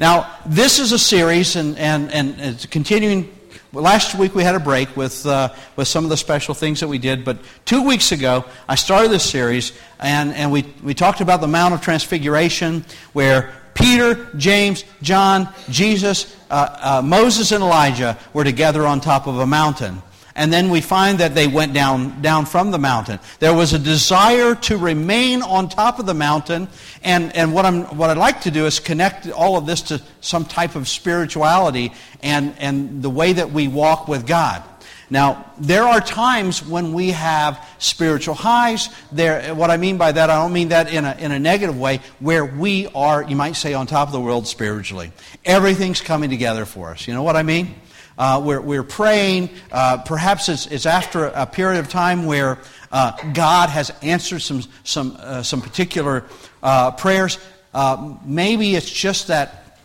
Now, this is a series, and, and, and it's continuing. Last week we had a break with, uh, with some of the special things that we did, but two weeks ago I started this series, and, and we, we talked about the Mount of Transfiguration, where Peter, James, John, Jesus, uh, uh, Moses, and Elijah were together on top of a mountain. And then we find that they went down, down from the mountain. There was a desire to remain on top of the mountain. And, and what, I'm, what I'd like to do is connect all of this to some type of spirituality and, and the way that we walk with God. Now, there are times when we have spiritual highs. There, what I mean by that, I don't mean that in a, in a negative way, where we are, you might say, on top of the world spiritually. Everything's coming together for us. You know what I mean? Uh, we're, we're praying. Uh, perhaps it's, it's, after a period of time where uh, God has answered some, some, uh, some particular uh, prayers. Maybe it's just that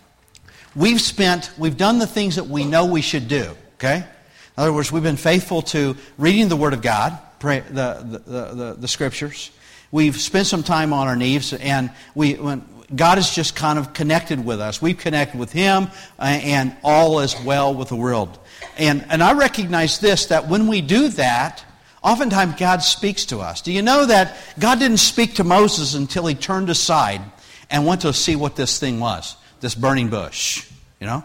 we've spent, we've done the things that we know we should do, okay? In other words, we've been faithful to reading the Word of God, pray, the, the, the, the, Scriptures. We've spent some time on our knees, and we, when, God is just kind of connected with us. We've connected with Him, uh, and all is well with the world. And, and I recognize this that when we do that, oftentimes God speaks to us. Do you know that God didn't speak to Moses until he turned aside and went to see what this thing was, this burning bush, you know?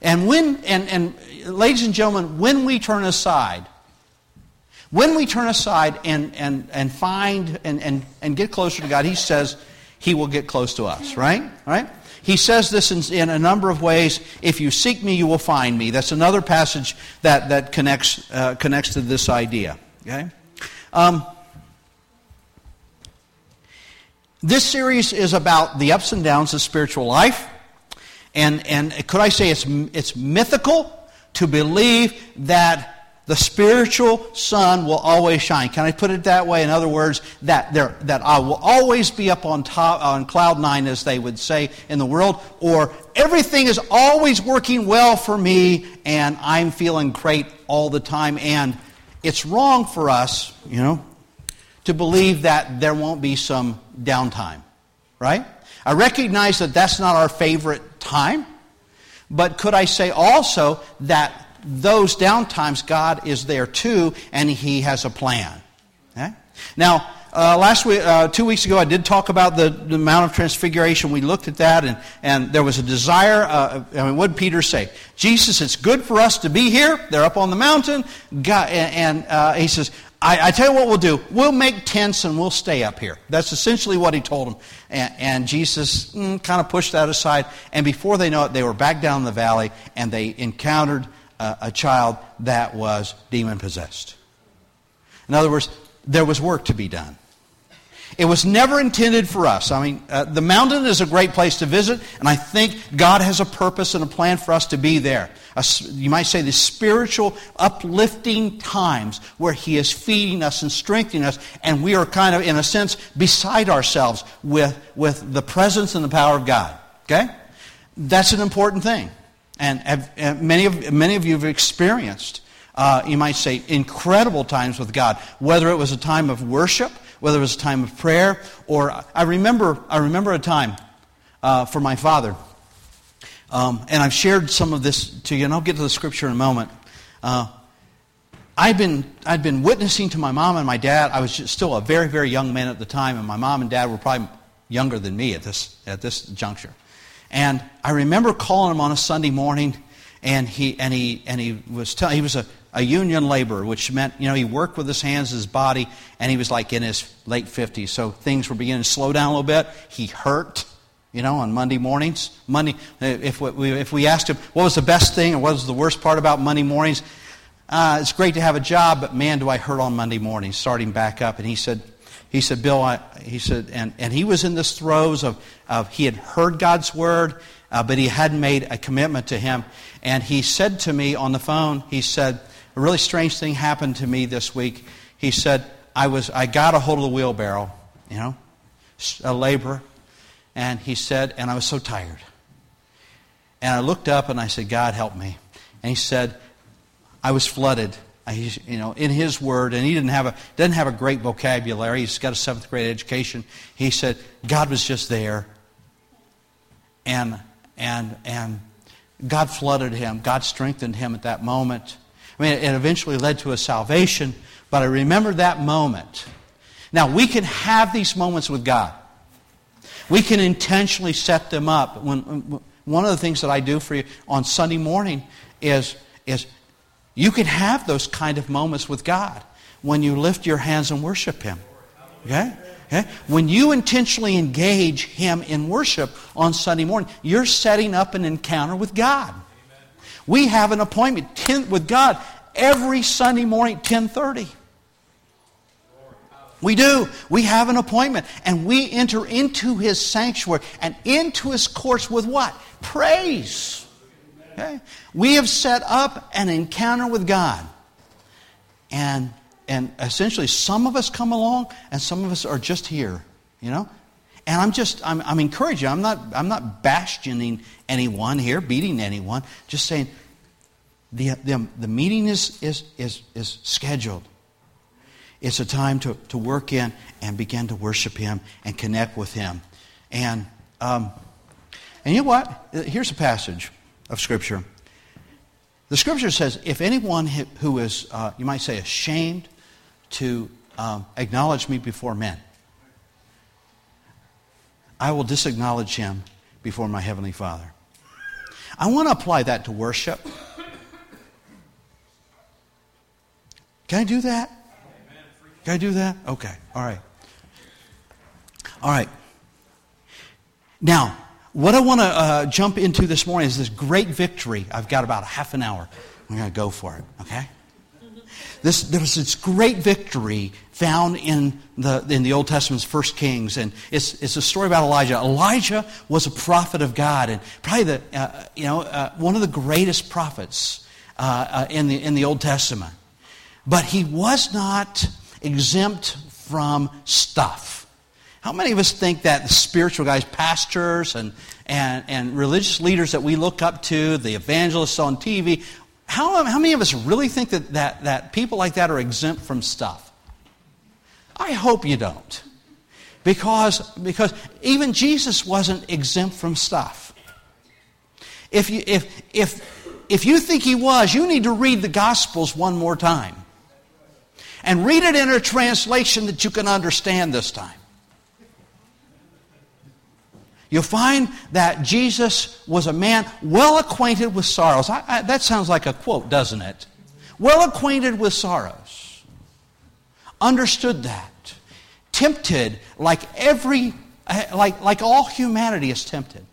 And when, and, and ladies and gentlemen, when we turn aside, when we turn aside and, and, and find and, and, and get closer to God, he says, he will get close to us, right? Right? He says this in, in, a number of ways. If you seek me, you will find me. That's another passage that, that connects, uh, connects to this idea. Okay? Um, this series is about the ups and downs of spiritual life. And, and could I say it's, it's mythical to believe that the spiritual sun will always shine. Can I put it that way? In other words, that there, that I will always be up on top on cloud nine, as they would say in the world, or everything is always working well for me, and I'm feeling great all the time. And it's wrong for us, you know, to believe that there won't be some downtime, right? I recognize that that's not our favorite time, but could I say also that those downtimes, God is there too, and He has a plan. Okay? Now, uh, last week, uh, two weeks ago, I did talk about the, the, Mount of Transfiguration. We looked at that, and, and there was a desire. Uh, I mean, what did Peter say? Jesus, it's good for us to be here. They're up on the mountain. God, and, uh, he says, I, I, tell you what we'll do. We'll make tents and we'll stay up here. That's essentially what he told them. And, and Jesus mm, kind of pushed that aside. And before they know it, they were back down the valley, and they encountered a child that was demon possessed. In other words, there was work to be done. It was never intended for us. I mean, uh, the mountain is a great place to visit, and I think God has a purpose and a plan for us to be there. A, you might say the spiritual, uplifting times where He is feeding us and strengthening us, and we are kind of, in a sense, beside ourselves with, with the presence and the power of God. Okay? That's an important thing. And have, many, of, many of you have experienced, uh, you might say, incredible times with God, whether it was a time of worship, whether it was a time of prayer, or I remember, I remember a time uh, for my father. Um, and I've shared some of this to you, and I'll get to the scripture in a moment. Uh, I'd been, I'd been witnessing to my mom and my dad. I was still a very, very young man at the time, and my mom and dad were probably younger than me at this, at this juncture. And I remember calling him on a Sunday morning, and he, and he, and he was telling, he was a, a union laborer, which meant, you know, he worked with his hands, his body, and he was like in his late 50s. So things were beginning to slow down a little bit. He hurt, you know, on Monday mornings. Monday, if we, if we asked him what was the best thing or what was the worst part about Monday mornings, uh, it's great to have a job, but man, do I hurt on Monday mornings, starting back up. And he said, he said, Bill, I, he said, and, and he was in this throes of, of he had heard God's word, uh, but he hadn't made a commitment to him. And he said to me on the phone, he said, a really strange thing happened to me this week. He said, I, was, I got a hold of the wheelbarrow, you know, a laborer. And he said, and I was so tired. And I looked up and I said, God, help me. And he said, I was flooded Uh, he's, you know, in his word, and he didn't have a doesn't have a great vocabulary. He's got a seventh grade education. He said God was just there, and and, and God flooded him. God strengthened him at that moment. I mean, it eventually led to a salvation, but I remember that moment. Now, we can have these moments with God. We can intentionally set them up. When, one of the things that I do for you on Sunday morning is, is you can have those kind of moments with God when you lift your hands and worship Him. Okay? okay? When you intentionally engage Him in worship on Sunday morning, you're setting up an encounter with God. We have an appointment with God every Sunday morning at 1030. We do. We have an appointment. And we enter into his sanctuary and into his courts with what? Praise. Okay? We have set up an encounter with God. And, and essentially, some of us come along and some of us are just here, you know? And I'm just, I'm, I'm encouraging. I'm not, I'm not bastioning anyone here, beating anyone, just saying the, the, the meeting is, is, is, is scheduled. It's a time to, to work in and begin to worship Him and connect with Him. And, um, and you know what? Here's a passage of Scripture. The Scripture says, if anyone who is, uh, you might say, ashamed to um, acknowledge me before men, I will disacknowledge him before my Heavenly Father. I want to apply that to worship. Can I do that? Can I do that? Okay. All right. All right. Now, what I want to uh, jump into this morning is this great victory. I've got about a half an hour. I'm going to go for it, okay? This, there was this great victory found in the, in the Old Testament's First Kings, and it's, it's a story about Elijah. Elijah was a prophet of God, and probably the, uh, you know, uh, one of the greatest prophets uh, uh, in, the, in the Old Testament. But he was not exempt from stuff. How many of us think that the spiritual guys, pastors and, and, and religious leaders that we look up to, the evangelists on TV, how, how many of us really think that, that, that people like that are exempt from stuff? I hope you don't. Because, because even Jesus wasn't exempt from stuff. If you, if, if, if you think he was, you need to read the Gospels one more time and read it in a translation that you can understand this time. You'll find that Jesus was a man well acquainted with sorrows. I, I, that sounds like a quote, doesn't it? Well acquainted with sorrows. Understood that. Tempted like every, eh, like, like all humanity is tempted.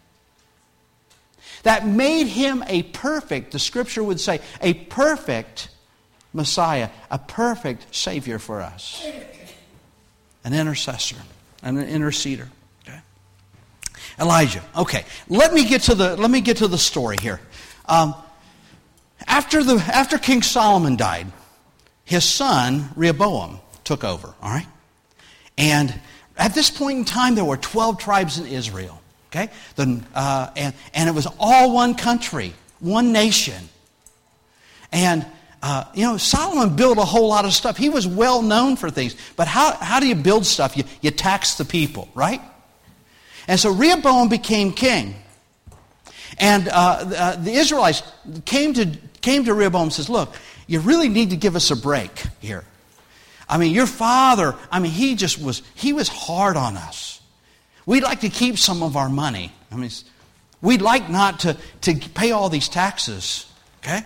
That made him a perfect, the scripture would say, a perfect Messiah, a perfect Savior for us, an intercessor, an interceder. Elijah. Okay, let me get to the let me get to the story here. Um, after the after King Solomon died, his son Rehoboam took over. All right, and at this point in time, there were twelve tribes in Israel. Okay, the, uh, and and it was all one country, one nation, and uh, you know, Solomon built a whole lot of stuff. He was well known for things. But how, how do you build stuff? You, you tax the people, right? And so Rehoboam became king. And uh, uh, the Israelites came to, came to Rehoboam and says, look, you really need to give us a break here. I mean, your father, I mean, he just was, he was hard on us. We'd like to keep some of our money. I mean, we'd like not to, to pay all these taxes, okay?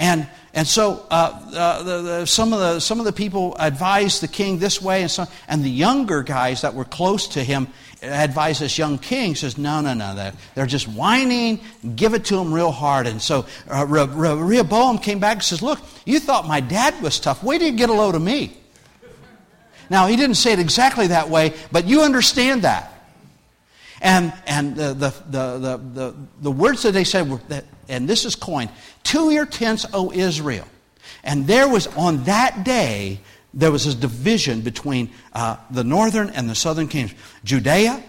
And, and so uh, uh, the, the, some, of the, some of the people advised the king this way, and, so, and the younger guys that were close to him advised this young king, says, no, no, no, they're, they're just whining, give it to them real hard. And so uh, Re- Re- Rehoboam came back and says, look, you thought my dad was tough. Wait till you get a load of me. Now, he didn't say it exactly that way, but you understand that. And, and the, the, the, the, the words that they said were that, and this is coined, to your tents, O Israel. And there was on that day, there was a division between uh, the northern and the southern kingdoms. Judea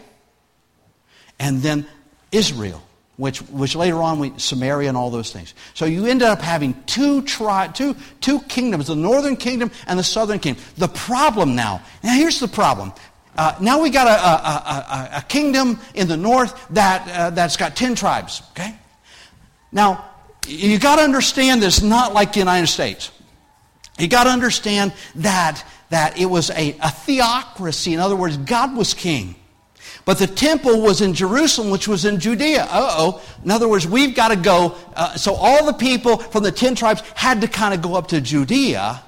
and then Israel, which, which later on we, Samaria and all those things. So you ended up having two, tri- two, two kingdoms, the northern kingdom and the southern kingdom. The problem now, now here's the problem. Uh, now we got a, a, a, a, kingdom in the north that, uh, that's got 10 tribes, okay? Now, you got to understand this not like the United States. You got to understand that, that it was a, a theocracy. In other words, God was king. But the temple was in Jerusalem, which was in Judea. Uh oh. In other words, we've got to go. Uh, so all the people from the 10 tribes had to kind of go up to Judea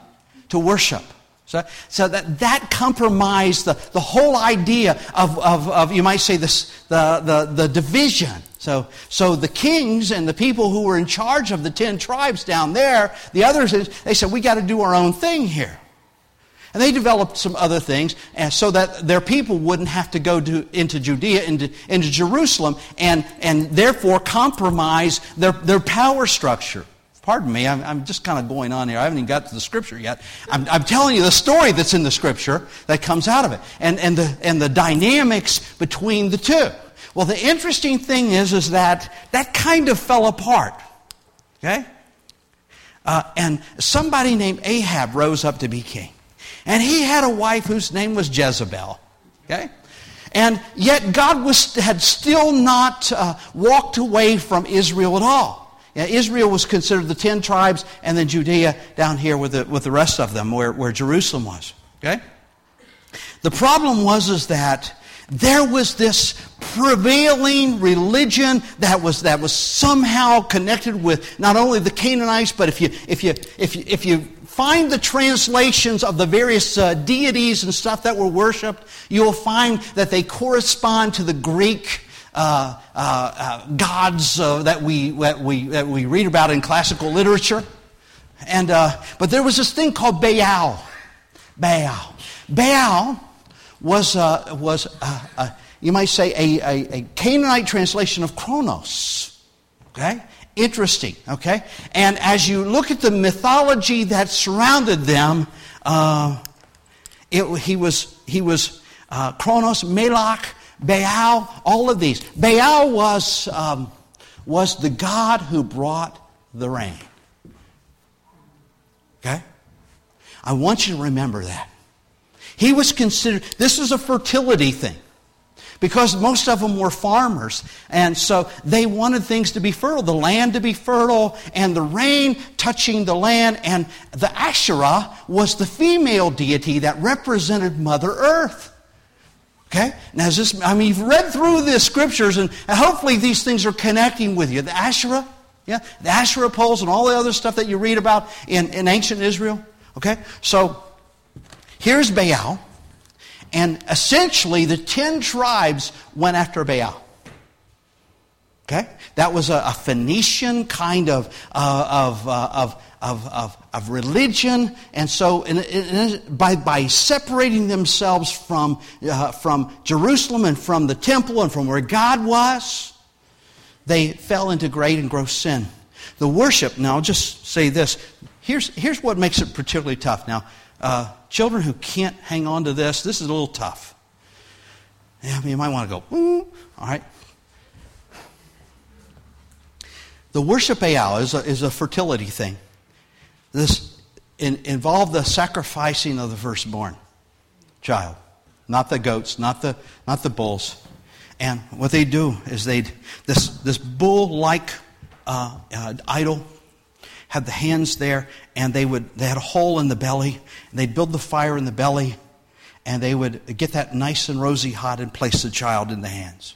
to worship. So, so that, that compromised the, the whole idea of, of, of, you might say, this, the, the, the division. So, so the kings and the people who were in charge of the ten tribes down there, the others, they said, we got to do our own thing here. And they developed some other things so that their people wouldn't have to go to, into Judea, into, into Jerusalem, and, and therefore compromise their, their power structure. Pardon me, I'm, I'm just kind of going on here. I haven't even got to the scripture yet. I'm, I'm telling you the story that's in the scripture that comes out of it and, and, the, and the dynamics between the two. Well, the interesting thing is, is that that kind of fell apart. Okay? Uh, and somebody named Ahab rose up to be king. And he had a wife whose name was Jezebel. Okay? And yet God was, had still not uh, walked away from Israel at all. Israel was considered the ten tribes, and then Judea down here with the, with the rest of them, where, where Jerusalem was. Okay? The problem was is that there was this prevailing religion that was, that was somehow connected with not only the Canaanites, but if you, if you, if you, if you find the translations of the various uh, deities and stuff that were worshipped, you'll find that they correspond to the Greek uh, uh, uh, gods uh, that, we, that, we, that we read about in classical literature. And, uh, but there was this thing called Baal. Baal. Baal was, was you might say, a, a, a Canaanite translation of Kronos. Okay? Interesting, okay? And as you look at the mythology that surrounded them, uh, it, he was, he was uh, Kronos, Moloch, Baal, all of these. Baal was, um, was the God who brought the rain. Okay? I want you to remember that. He was considered, this is a fertility thing. Because most of them were farmers. And so they wanted things to be fertile, the land to be fertile, and the rain touching the land. And the Asherah was the female deity that represented Mother Earth. Okay? Now, is this, I mean, you've read through the scriptures, and hopefully these things are connecting with you. The Asherah, yeah, the Asherah poles, and all the other stuff that you read about in, in ancient Israel. Okay? So, here's Baal, and essentially the ten tribes went after Baal. Okay? That was a, a Phoenician kind of, uh, of, uh, of of, of, of religion. And so, in, in, by, by separating themselves from, uh, from Jerusalem and from the temple and from where God was, they fell into great and gross sin. The worship, now I'll just say this. Here's, here's what makes it particularly tough. Now, uh, children who can't hang on to this, this is a little tough. Yeah, I mean, you might want to go, Ooh. all right. The worship Baal is a, is a fertility thing. This in, involved the sacrificing of the firstborn child, not the goats, not the, not the bulls. And what they do is they'd, this, this bull like uh, uh, idol had the hands there, and they, would, they had a hole in the belly, and they'd build the fire in the belly, and they would get that nice and rosy hot and place the child in the hands.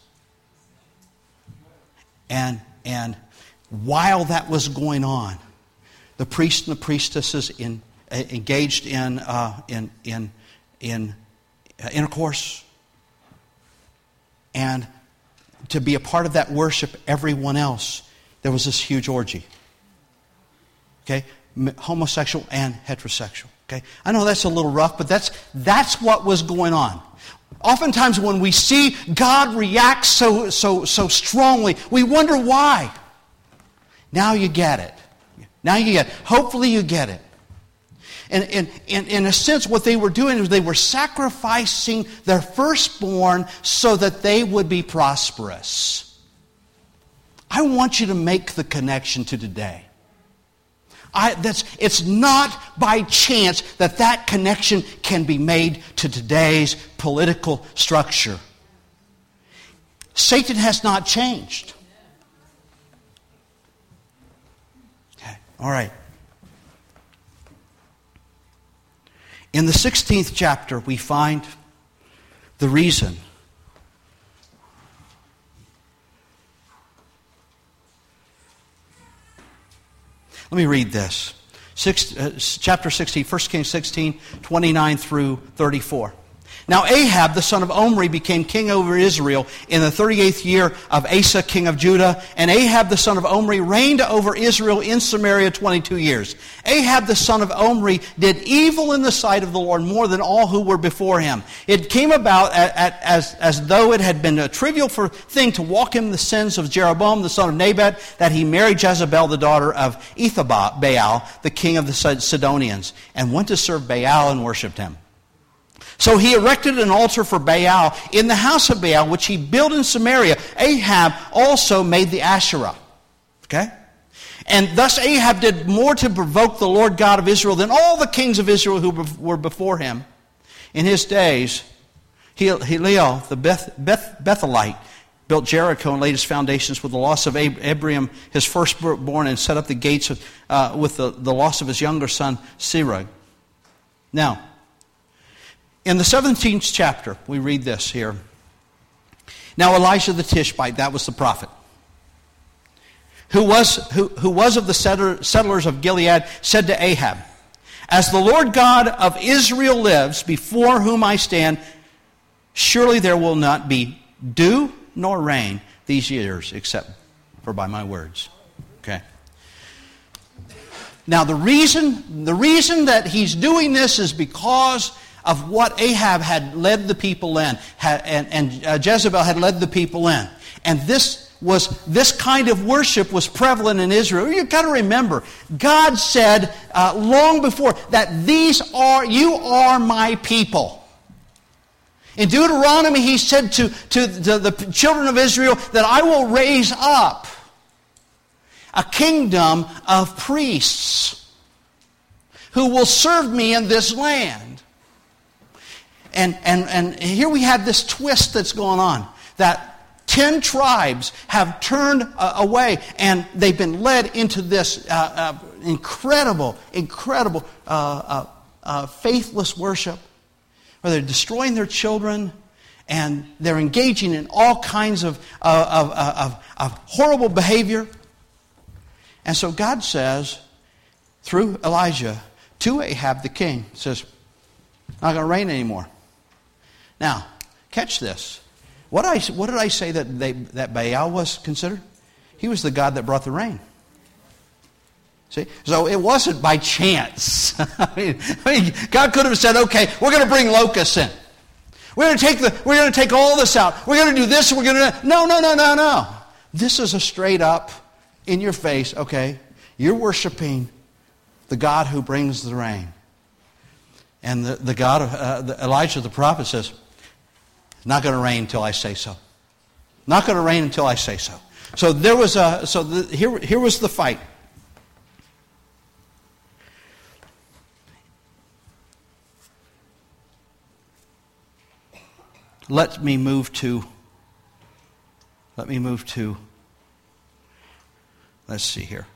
And, and while that was going on, the priests and the priestesses in, uh, engaged in, uh, in, in, in uh, intercourse. And to be a part of that worship, everyone else, there was this huge orgy. Okay? Homosexual and heterosexual. Okay? I know that's a little rough, but that's, that's what was going on. Oftentimes, when we see God react so, so, so strongly, we wonder why. Now you get it. Now you get it. Hopefully you get it. And, and, and, in a sense, what they were doing is they were sacrificing their firstborn so that they would be prosperous. I want you to make the connection to today. I, that's, it's not by chance that that connection can be made to today's political structure. Satan has not changed. All right. In the 16th chapter, we find the reason. Let me read this. Six, uh, chapter 16, 1 Kings 16, 29 through 34. Now Ahab, the son of Omri, became king over Israel in the 38th year of Asa, king of Judah. And Ahab, the son of Omri, reigned over Israel in Samaria 22 years. Ahab, the son of Omri, did evil in the sight of the Lord more than all who were before him. It came about at, at, as, as though it had been a trivial for, thing to walk in the sins of Jeroboam, the son of Nebat, that he married Jezebel, the daughter of Ethabbaal, the king of the Sidonians, and went to serve Baal and worshipped him. So he erected an altar for Baal in the house of Baal, which he built in Samaria. Ahab also made the Asherah. Okay? And thus Ahab did more to provoke the Lord God of Israel than all the kings of Israel who were before him. In his days, Hiel, the Beth, Beth, Bethelite, built Jericho and laid its foundations with the loss of Abiram, his firstborn, and set up the gates of, uh, with the, the loss of his younger son, Serug. Now, in the 17th chapter, we read this here. Now, Elijah the Tishbite, that was the prophet, who was, who, who was of the settlers of Gilead, said to Ahab, As the Lord God of Israel lives, before whom I stand, surely there will not be dew nor rain these years, except for by my words. Okay. Now, the reason, the reason that he's doing this is because of what Ahab had led the people in, and uh, Jezebel had led the people in. And this was this kind of worship was prevalent in Israel. You've got to remember, God said uh, long before that these are you are my people. In Deuteronomy, he said to, to the, the children of Israel that I will raise up a kingdom of priests who will serve me in this land. And, and, and here we have this twist that's going on that 10 tribes have turned uh, away and they've been led into this uh, uh, incredible, incredible uh, uh, uh, faithless worship where they're destroying their children and they're engaging in all kinds of, of, of, of horrible behavior. And so God says, through Elijah, to Ahab the king, says, not going to rain anymore. Now, catch this. What, I, what did I say that, they, that Baal was considered? He was the God that brought the rain. See? So it wasn't by chance. I, mean, I mean, God could have said, okay, we're going to bring locusts in. We're going to take the, we're going to take all this out. We're going to do this. We're going to no, no, no, no, no. This is a straight up, in your face. Okay, you're worshiping the God who brings the rain, and the, the God of uh, the, Elijah the prophet says, not going to rain until I say so. Not going to rain until I say so. So there was a so the, here here was the fight. Let me move to let me move to let's see here.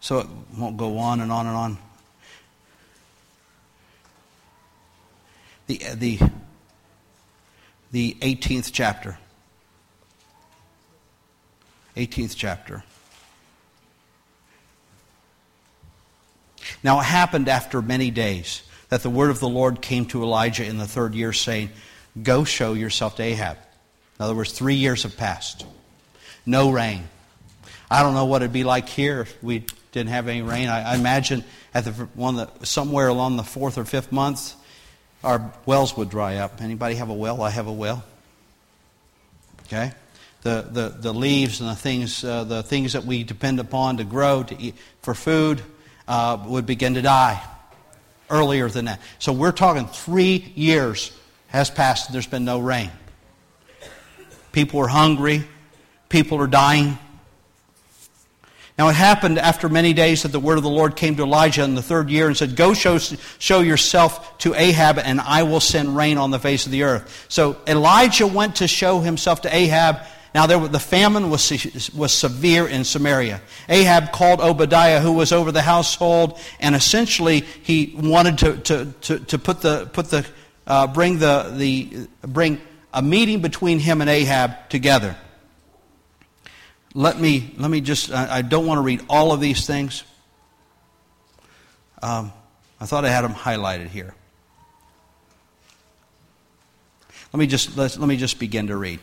So it won't go on and on and on. The the the 18th chapter. 18th chapter. Now it happened after many days that the word of the Lord came to Elijah in the third year, saying, Go show yourself to Ahab. In other words, three years have passed. No rain. I don't know what it'd be like here if we didn't have any rain. I, I imagine at the one that somewhere along the fourth or fifth month, our wells would dry up. Anybody have a well? I have a well. Okay? The, the, the leaves and the things, uh, the things that we depend upon to grow to eat, for food uh, would begin to die earlier than that. So we're talking three years has passed and there's been no rain. People are hungry. People are dying. Now it happened after many days that the word of the Lord came to Elijah in the third year and said, Go show, show yourself to Ahab, and I will send rain on the face of the earth. So Elijah went to show himself to Ahab. Now there, the famine was, was severe in Samaria. Ahab called Obadiah, who was over the household, and essentially he wanted to, to, to, to put the, put the, uh, bring, the, the, bring a meeting between him and Ahab together let me, let me just, I, don't want to read all of these things. Um, I thought I had them highlighted here. Let me just, let me just begin to read.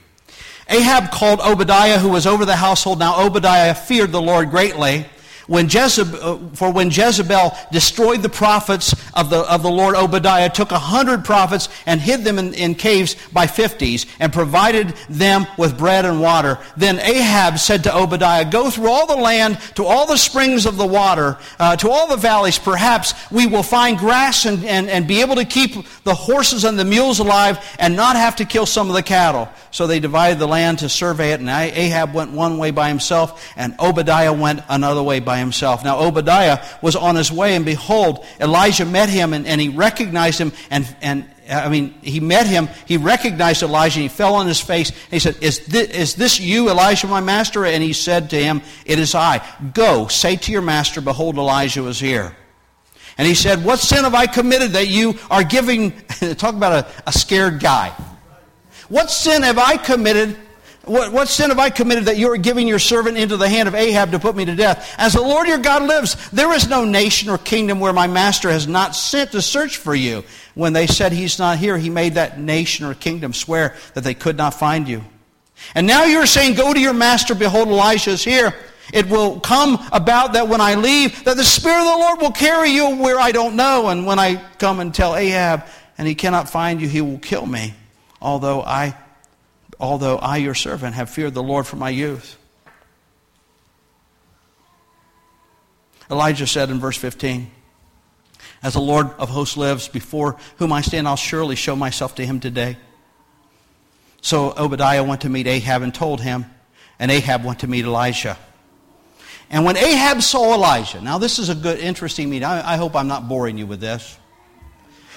Ahab called Obadiah, who was over the household. Now Obadiah feared the Lord greatly when Jezebel, uh, for when Jezebel destroyed the prophets of the, of the Lord, Obadiah took a hundred prophets and hid them in, in caves by fifties and provided them with bread and water. Then Ahab said to Obadiah, Go through all the land to all the springs of the water, uh, to all the valleys. Perhaps we will find grass and, and, and be able to keep the horses and the mules alive and not have to kill some of the cattle. So they divided the land to survey it, and Ahab went one way by himself, and Obadiah went another way by himself. Now Obadiah was on his way, and behold, Elijah met him, and, and he recognized him, and, and I mean, he met him, he recognized Elijah, and he fell on his face, and he said, is this, is this you, Elijah, my master? And he said to him, It is I. Go, say to your master, Behold, Elijah was here. And he said, What sin have I committed that you are giving, talk about a, a scared guy. What sin have I committed? What, what, sin have I committed that you are giving your servant into the hand of Ahab to put me to death? As the Lord your God lives, there is no nation or kingdom where my master has not sent to search for you. When they said he's not here, he made that nation or kingdom swear that they could not find you. And now you're saying, Go to your master, behold, Elijah is here. It will come about that when I leave, that the Spirit of the Lord will carry you where I don't know. And when I come and tell Ahab and he cannot find you, he will kill me although I, although I, your servant, have feared the Lord from my youth. Elijah said in verse 15, As the Lord of hosts lives, before whom I stand, I'll surely show myself to him today. So Obadiah went to meet Ahab and told him, and Ahab went to meet Elijah. And when Ahab saw Elijah, now this is a good, interesting meeting. I, I hope I'm not boring you with this.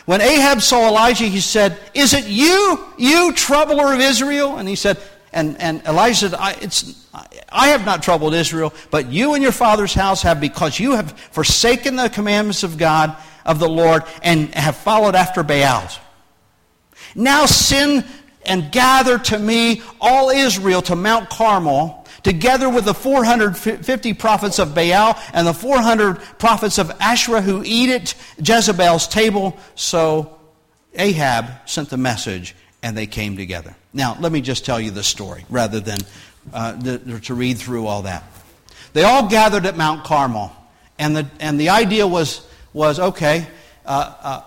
When Ahab saw Elijah, he said, Is it you, you troubler of Israel? And he said, and, and Elijah said, I, it's, I have not troubled Israel, but you and your father's house have because you have forsaken the commandments of God, of the Lord, and have followed after Baals. Now sin and gather to me all Israel to Mount Carmel together with the 450 prophets of Baal and the 400 prophets of Asherah who eat at Jezebel's table. So Ahab sent the message and they came together. Now, let me just tell you the story rather than uh, the, to read through all that. They all gathered at Mount Carmel, and the, and the idea was, was okay, uh, uh,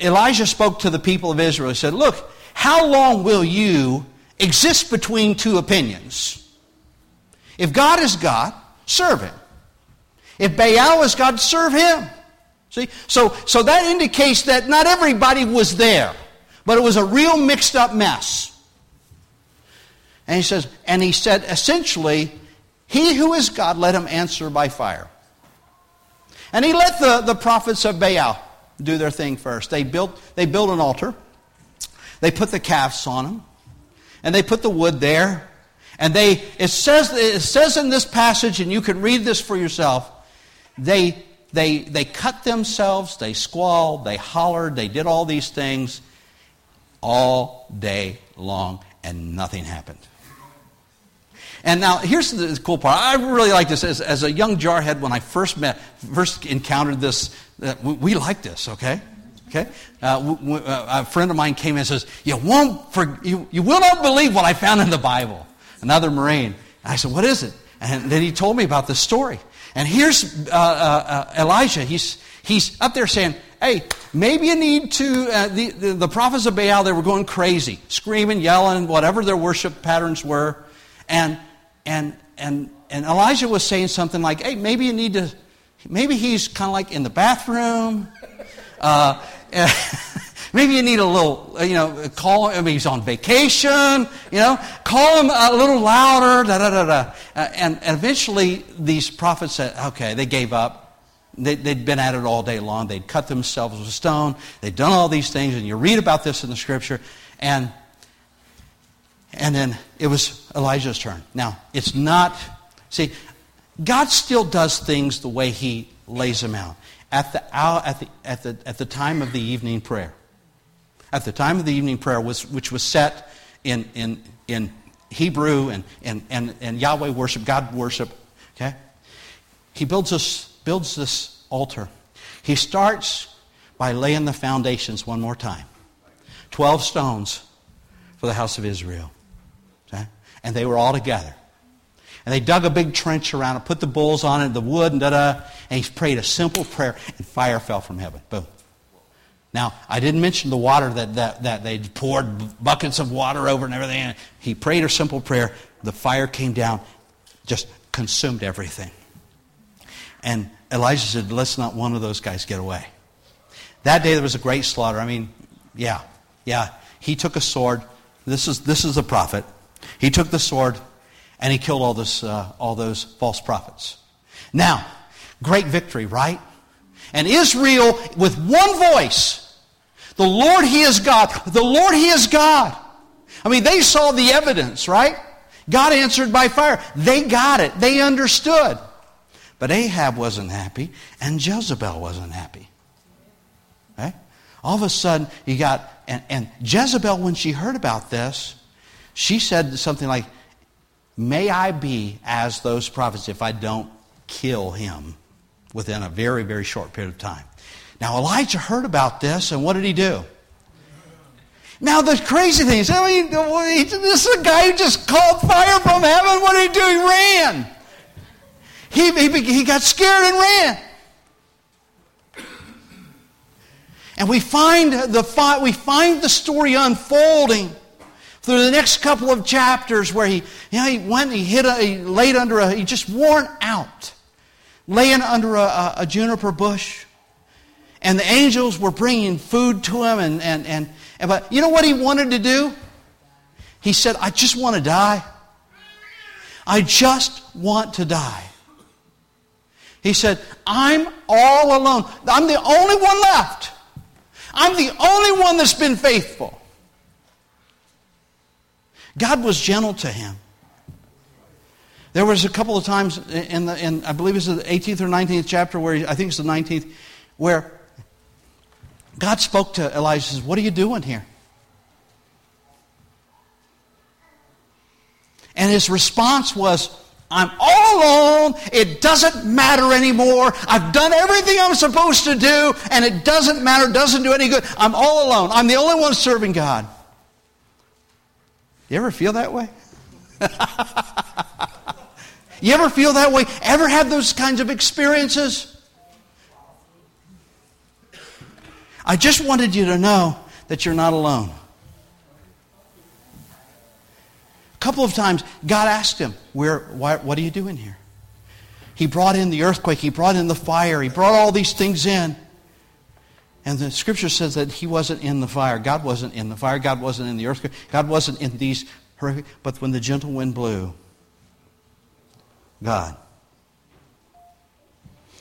Elijah spoke to the people of Israel. He said, Look, how long will you exist between two opinions? If God is God, serve Him. If Baal is God, serve Him. See? So, so that indicates that not everybody was there, but it was a real mixed up mess. And he says, and he said essentially, he who is God, let him answer by fire. And he let the, the prophets of Baal do their thing first. They built, they built an altar. They put the calves on them. And they put the wood there. And they, it says, it says in this passage, and you can read this for yourself, they, they, they cut themselves, they squalled, they hollered, they did all these things all day long, and nothing happened. And now here's the cool part. I really like this as, as a young jarhead when I first met, first encountered this. Uh, we, we, like this, okay? Okay. Uh, uh, a friend of mine came in and says, "You won't, for, you, you will not believe what I found in the Bible." Another Marine. And I said, What is it? And then he told me about this story. And here's uh, uh, uh, Elijah. He's, he's up there saying, Hey, maybe you need to. Uh, the, the, the, prophets of Baal, they were going crazy, screaming, yelling, whatever their worship patterns were. And, and, and, and Elijah was saying something like, Hey, maybe you need to. Maybe he's kind of like in the bathroom. Uh, Maybe you need a little, uh, you know, call him. He's on vacation, you know, call him a little louder, da da da da. Uh, and, and eventually, these prophets said, okay, they gave up. They, they'd been at it all day long. They'd cut themselves with a stone. They'd done all these things, and you read about this in the scripture. And, and then it was Elijah's turn. Now, it's not, see, God still does things the way he lays them out. At the, at the, at the, at the time of the evening prayer, at the time of the evening prayer, was, which was set in, in, in Hebrew and, and, and, and Yahweh worship, God worship, okay? He builds this, builds this altar. He starts by laying the foundations one more time. Twelve stones for the house of Israel. Okay? And they were all together. And they dug a big trench around it, put the bulls on it, the wood, and da da. And he prayed a simple prayer, and fire fell from heaven. Boom. Now, I didn't mention the water that, that, that they poured buckets of water over and everything. He prayed a simple prayer. The fire came down, just consumed everything. And Elijah said, Let's not one of those guys get away. That day there was a great slaughter. I mean, yeah, yeah. He took a sword. This is, this is a prophet. He took the sword and he killed all, this, uh, all those false prophets. Now, great victory, right? And Israel, with one voice, the Lord, He is God. The Lord, He is God. I mean, they saw the evidence, right? God answered by fire. They got it. They understood. But Ahab wasn't happy, and Jezebel wasn't happy. Okay? All of a sudden, you got, and, and Jezebel, when she heard about this, she said something like, May I be as those prophets if I don't kill him within a very, very short period of time. Now, Elijah heard about this, and what did he do? Now, the crazy thing is, I mean, this is a guy who just called fire from heaven. What did he do? He ran. He, he, he got scared and ran. And we find the, we find the story unfolding through the next couple of chapters where he, you know, he went, he hit, a, he laid under a, he just worn out, laying under a, a, a juniper bush. And the angels were bringing food to him. And, and, and, and, but you know what he wanted to do? He said, I just want to die. I just want to die. He said, I'm all alone. I'm the only one left. I'm the only one that's been faithful. God was gentle to him. There was a couple of times in the, in, I believe it's the 18th or 19th chapter where, he, I think it's the 19th, where God spoke to Elijah says, What are you doing here? And his response was, I'm all alone. It doesn't matter anymore. I've done everything I'm supposed to do, and it doesn't matter, it doesn't do any good. I'm all alone. I'm the only one serving God. You ever feel that way? you ever feel that way? Ever have those kinds of experiences? I just wanted you to know that you're not alone. A couple of times, God asked him, Where, why, What are you doing here? He brought in the earthquake, he brought in the fire, he brought all these things in. And the scripture says that he wasn't in the fire. God wasn't in the fire. God wasn't in the earthquake. God wasn't in these horrific. But when the gentle wind blew, God.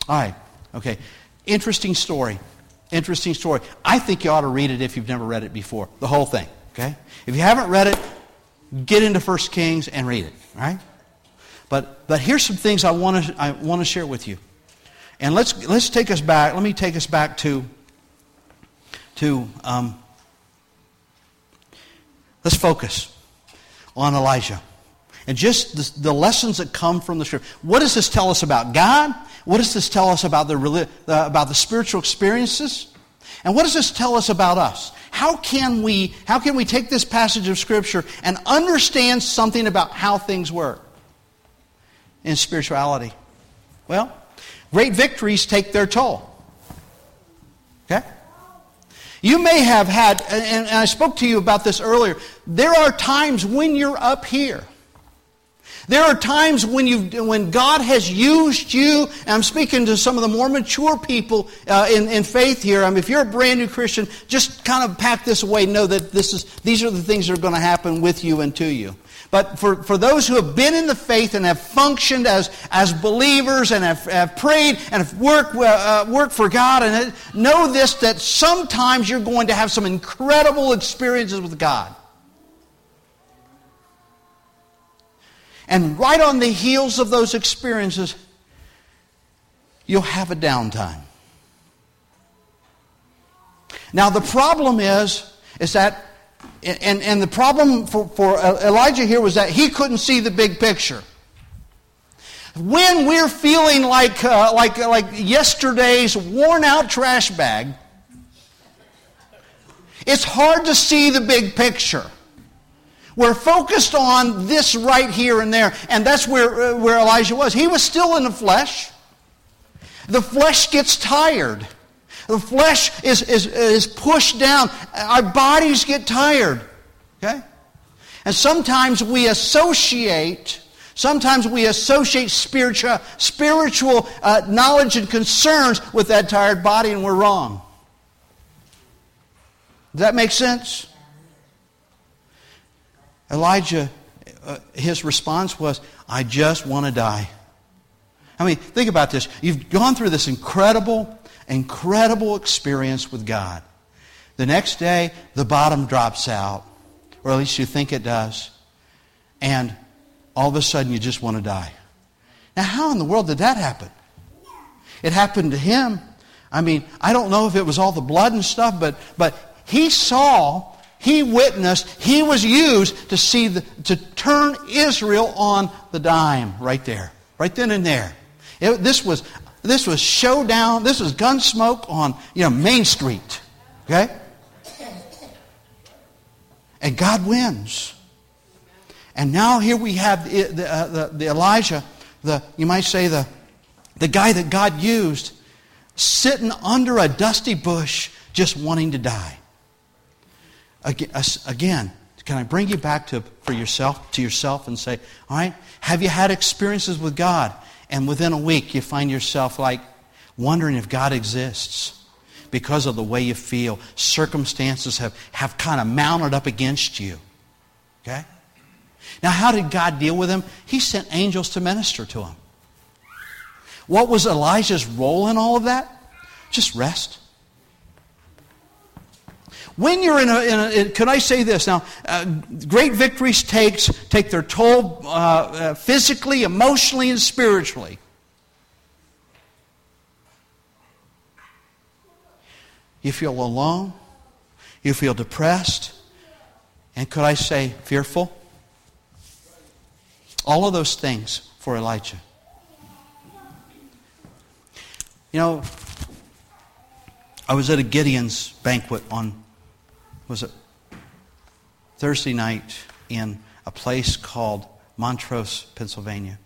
All right. Okay. Interesting story. Interesting story. I think you ought to read it if you've never read it before. The whole thing. Okay? If you haven't read it, get into 1 Kings and read it. Right? But, but here's some things I want to I want to share with you. And let's, let's take us back. Let me take us back to, to um, let's focus on Elijah. And just the, the, lessons that come from the scripture. What does this tell us about God? What does this tell us about the, uh, about the spiritual experiences? And what does this tell us about us? How can we, how can we take this passage of scripture and understand something about how things work in spirituality? Well, great victories take their toll. Okay? You may have had, and I spoke to you about this earlier, there are times when you're up here There are times when, you when God has used you, I'm speaking to some of the more mature people uh, in, in faith here. I mean, if you're a brand new Christian, just kind of pack this away. Know that this is, these are the things that are going to happen with you and to you. But for, for those who have been in the faith and have functioned as, as believers and have, have prayed and have worked, uh, worked for God, and know this that sometimes you're going to have some incredible experiences with God. And right on the heels of those experiences, you'll have a downtime. Now, the problem is, is that, and, and the problem for, for Elijah here was that he couldn't see the big picture. When we're feeling like, uh, like, like yesterday's worn out trash bag, it's hard to see the big picture. We're focused on this right here and there, and that's where, uh, where Elijah was. He was still in the flesh. The flesh gets tired. The flesh is, is, is pushed down. Our bodies get tired. Okay? And sometimes we associate, sometimes we associate spiritual, spiritual uh, knowledge and concerns with that tired body, and we're wrong. Does that make sense? Elijah, uh, his response was, I just want to die. I mean, think about this. You've gone through this incredible, incredible experience with God. The next day, the bottom drops out, or at least you think it does, and all of a sudden you just want to die. Now, how in the world did that happen? It happened to him. I mean, I don't know if it was all the blood and stuff, but, but he saw he witnessed, he was used to see the, to turn Israel on the dime right there, right then and there. It, this was this was showdown. This was gunsmoke on you know Main Street. Okay, and God wins. And now here we have the, the, uh, the, the Elijah, the you might say the the guy that God used, sitting under a dusty bush, just wanting to die. Uh, again, can I bring you back to, for yourself, to yourself and say, all right, have you had experiences with God? And within a week, you find yourself like wondering if God exists because of the way you feel. Circumstances have, have kind of mounted up against you. Okay? Now, how did God deal with him? He sent angels to minister to him. What was Elijah's role in all of that? Just rest. When you're in a, in a in, can I say this now? Uh, great victories takes take their toll uh, uh, physically, emotionally, and spiritually. You feel alone. You feel depressed. And could I say fearful? All of those things for Elijah. You know, I was at a Gideon's banquet on was it Thursday night in a place called Montrose, Pennsylvania.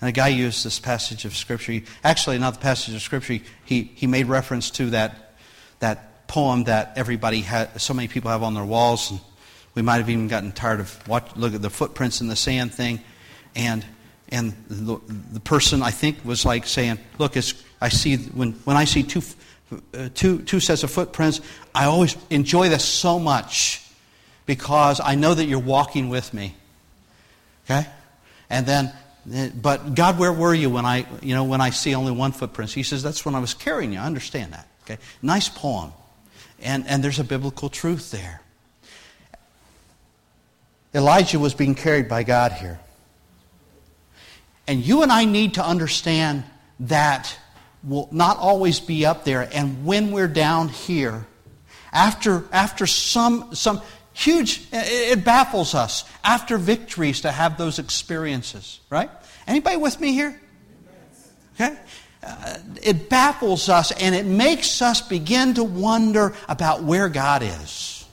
And the guy used this passage of Scripture. Actually, not the passage of Scripture. He, he made reference to that, that poem that everybody had, so many people have on their walls. And we might have even gotten tired of watch, look at the footprints in the sand thing. And, and the, the person, I think, was like saying, look, I see, when, when I see two, uh, two, two sets of footprints. I always enjoy this so much because I know that you're walking with me. Okay? And then, uh, but God, where were you when I, you know, when I see only one footprint? He says, that's when I was carrying you. I understand that. Okay? Nice poem. And, and there's a biblical truth there. Elijah was being carried by God here. And you and I need to understand that will not always be up there. And when we're down here, after, after some, some huge, it baffles us after victories to have those experiences, right? Anybody with me here? Okay? Uh, it baffles us and it makes us begin to wonder about where God is.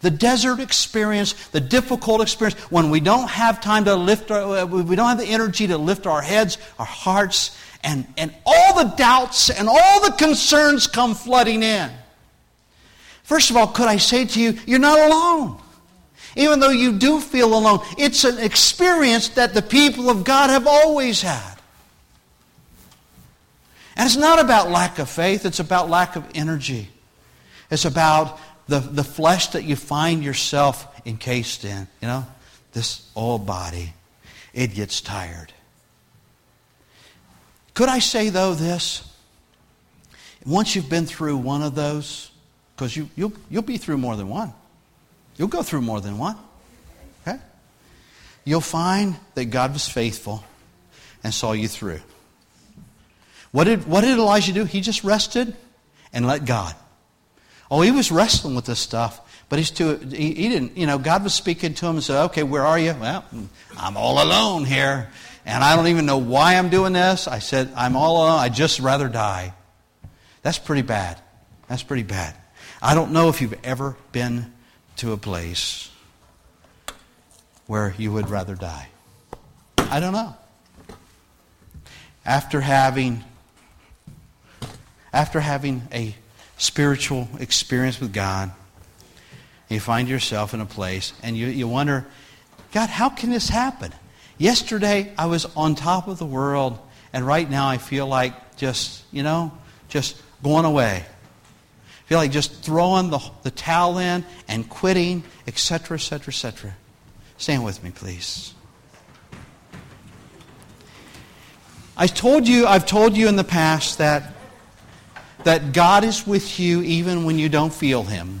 The desert experience, the difficult experience, when we don't have time to lift our, uh, we don't have the energy to lift our heads, our hearts, and, and all the doubts and all the concerns come flooding in. First of all, could I say to you, you're not alone. Even though you do feel alone, it's an experience that the people of God have always had. And it's not about lack of faith, it's about lack of energy. It's about the, the flesh that you find yourself encased in. You know, this old body, it gets tired. Could I say, though, this? Once you've been through one of those, because you, you'll, you'll be through more than one. You'll go through more than one. Okay? You'll find that God was faithful and saw you through. What did, what did Elijah do? He just rested and let God. Oh, he was wrestling with this stuff, but he's too, he, he didn't, you know, God was speaking to him and said, okay, where are you? Well, I'm all alone here, and I don't even know why I'm doing this. I said, I'm all alone. I'd just rather die. That's pretty bad. That's pretty bad. I don't know if you've ever been to a place where you would rather die. I don't know. After having after having a spiritual experience with God, you find yourself in a place and you, you wonder, God, how can this happen? Yesterday I was on top of the world, and right now I feel like just, you know, just going away. I feel like just throwing the, the towel in and quitting, etc., etc., etc. Stand with me, please. I told you, I've told you in the past that that God is with you even when you don't feel Him.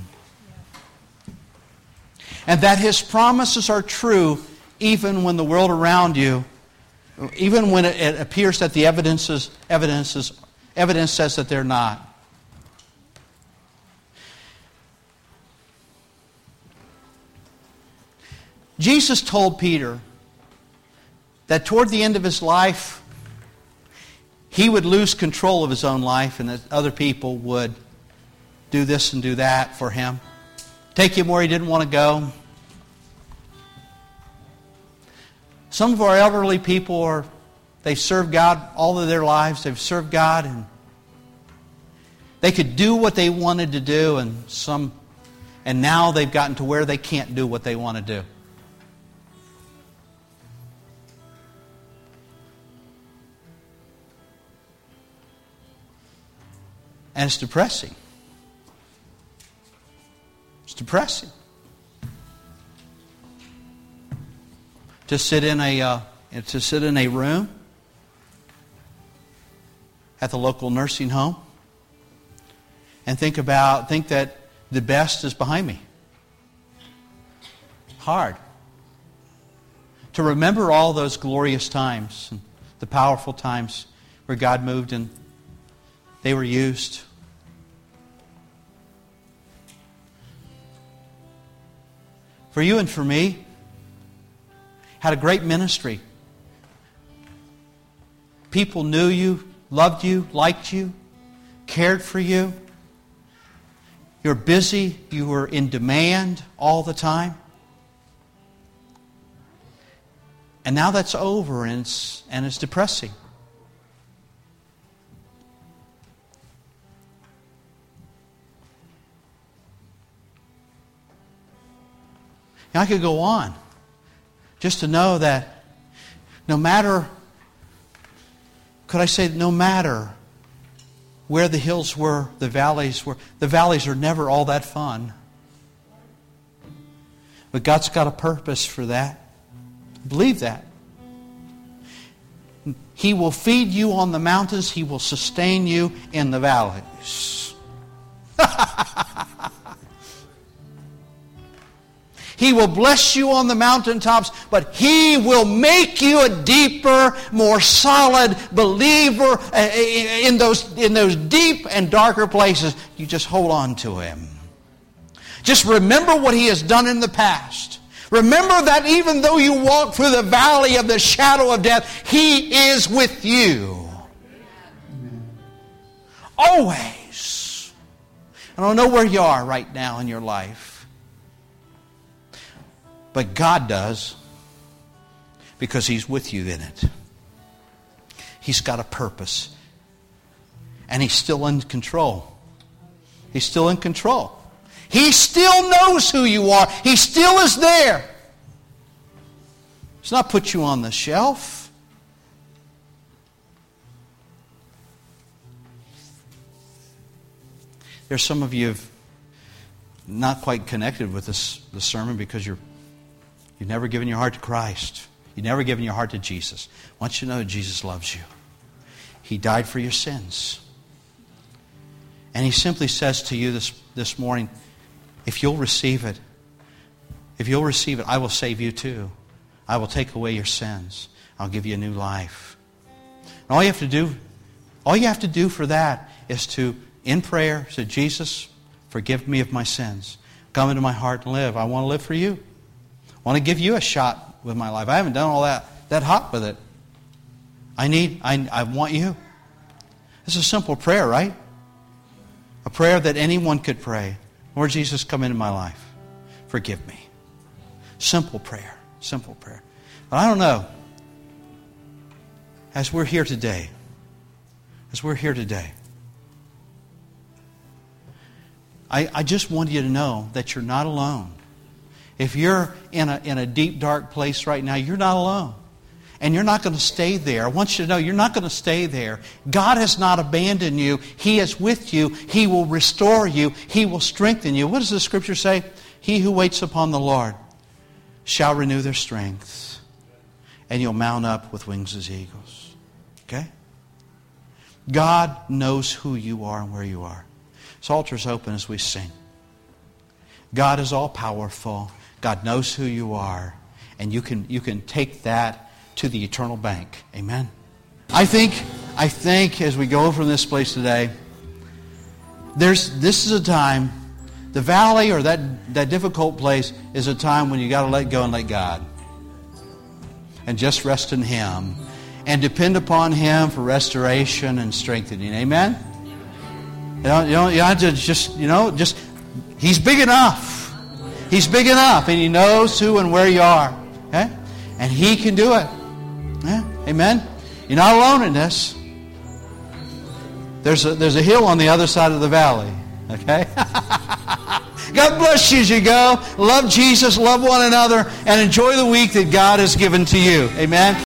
And that His promises are true even when the world around you, even when it, appears that the evidence, is, evidence, is, evidence says that they're not. Jesus told Peter that toward the end of his life, he would lose control of his own life and that other people would do this and do that for him, take him where he didn't want to go. Some of our elderly people are, they've served God all of their lives. They've served God and they could do what they wanted to do and some, and now they've gotten to where they can't do what they want to do. And it's depressing. It's depressing. To sit in a, uh, to sit in a room at the local nursing home and think about, think that the best is behind me. Hard. To remember all those glorious times, and the powerful times where God moved and they were used. For you and for me, had a great ministry. People knew you, loved you, liked you, cared for you. You're busy, you were in demand all the time. And now that's over and it's, and it's depressing. I could go on just to know that no matter, could I say, no matter where the hills were, the valleys were, the valleys are never all that fun. But God's got a purpose for that. Believe that. He will feed you on the mountains, He will sustain you in the valleys. He will bless you on the mountaintops, but He will make you a deeper, more solid believer uh, uh, in those, in those deep and darker places. You just hold on to Him. Just remember what He has done in the past. Remember that even though you walk through the valley of the shadow of death, He is with you. Always. I don't know where you are right now in your life. But God does because He's with you in it. He's got a purpose. And He's still in control. He's still in control. He still knows who you are. He still is there. He's not put you on the shelf. There's some of you have not quite connected with this, this sermon because you're, you've never given your heart to Christ. You've never given your heart to Jesus. Want you know that Jesus loves you. He died for your sins. And he simply says to you this, this morning, if you'll receive it, if you'll receive it, I will save you too. I will take away your sins. I'll give you a new life. And all you have to do, all you have to do for that is to, in prayer, say, Jesus, forgive me of my sins. Come into my heart and live. I want to live for you. Want to give you a shot with my life. I haven't done all that, that hot with it. I need, I, I want you. It's a simple prayer, right? A prayer that anyone could pray. Lord Jesus, come into my life. Forgive me. Simple prayer. Simple prayer. But I don't know. As we're here today, as we're here today, I, I just want you to know that you're not alone. If you're in a, in a deep, dark place right now, you're not alone. And you're not going to stay there. I want you to know you're not going to stay there. God has not abandoned you. He is with you. He will restore you. He will strengthen you. What does the scripture say? He who waits upon the Lord shall renew their strength, and you'll mount up with wings as eagles. Okay? God knows who you are and where you are. This altar's open as we sing. God is all powerful. God knows who you are. And you can, you can take that to the eternal bank. Amen. I think, I think as we go from this place today, there's, this is a time, the valley or that, that difficult place is a time when you got to let go and let God. And just rest in Him. And depend upon Him for restoration and strengthening. Amen? You know, you know, you to just, you know, just, He's big enough. He's big enough, and He knows who and where you are. Okay? And He can do it. Yeah? Amen? You're not alone in this. There's a, there's a hill on the other side of the valley. Okay? God bless you as you go. Love Jesus, love one another, and enjoy the week that God has given to you. Amen?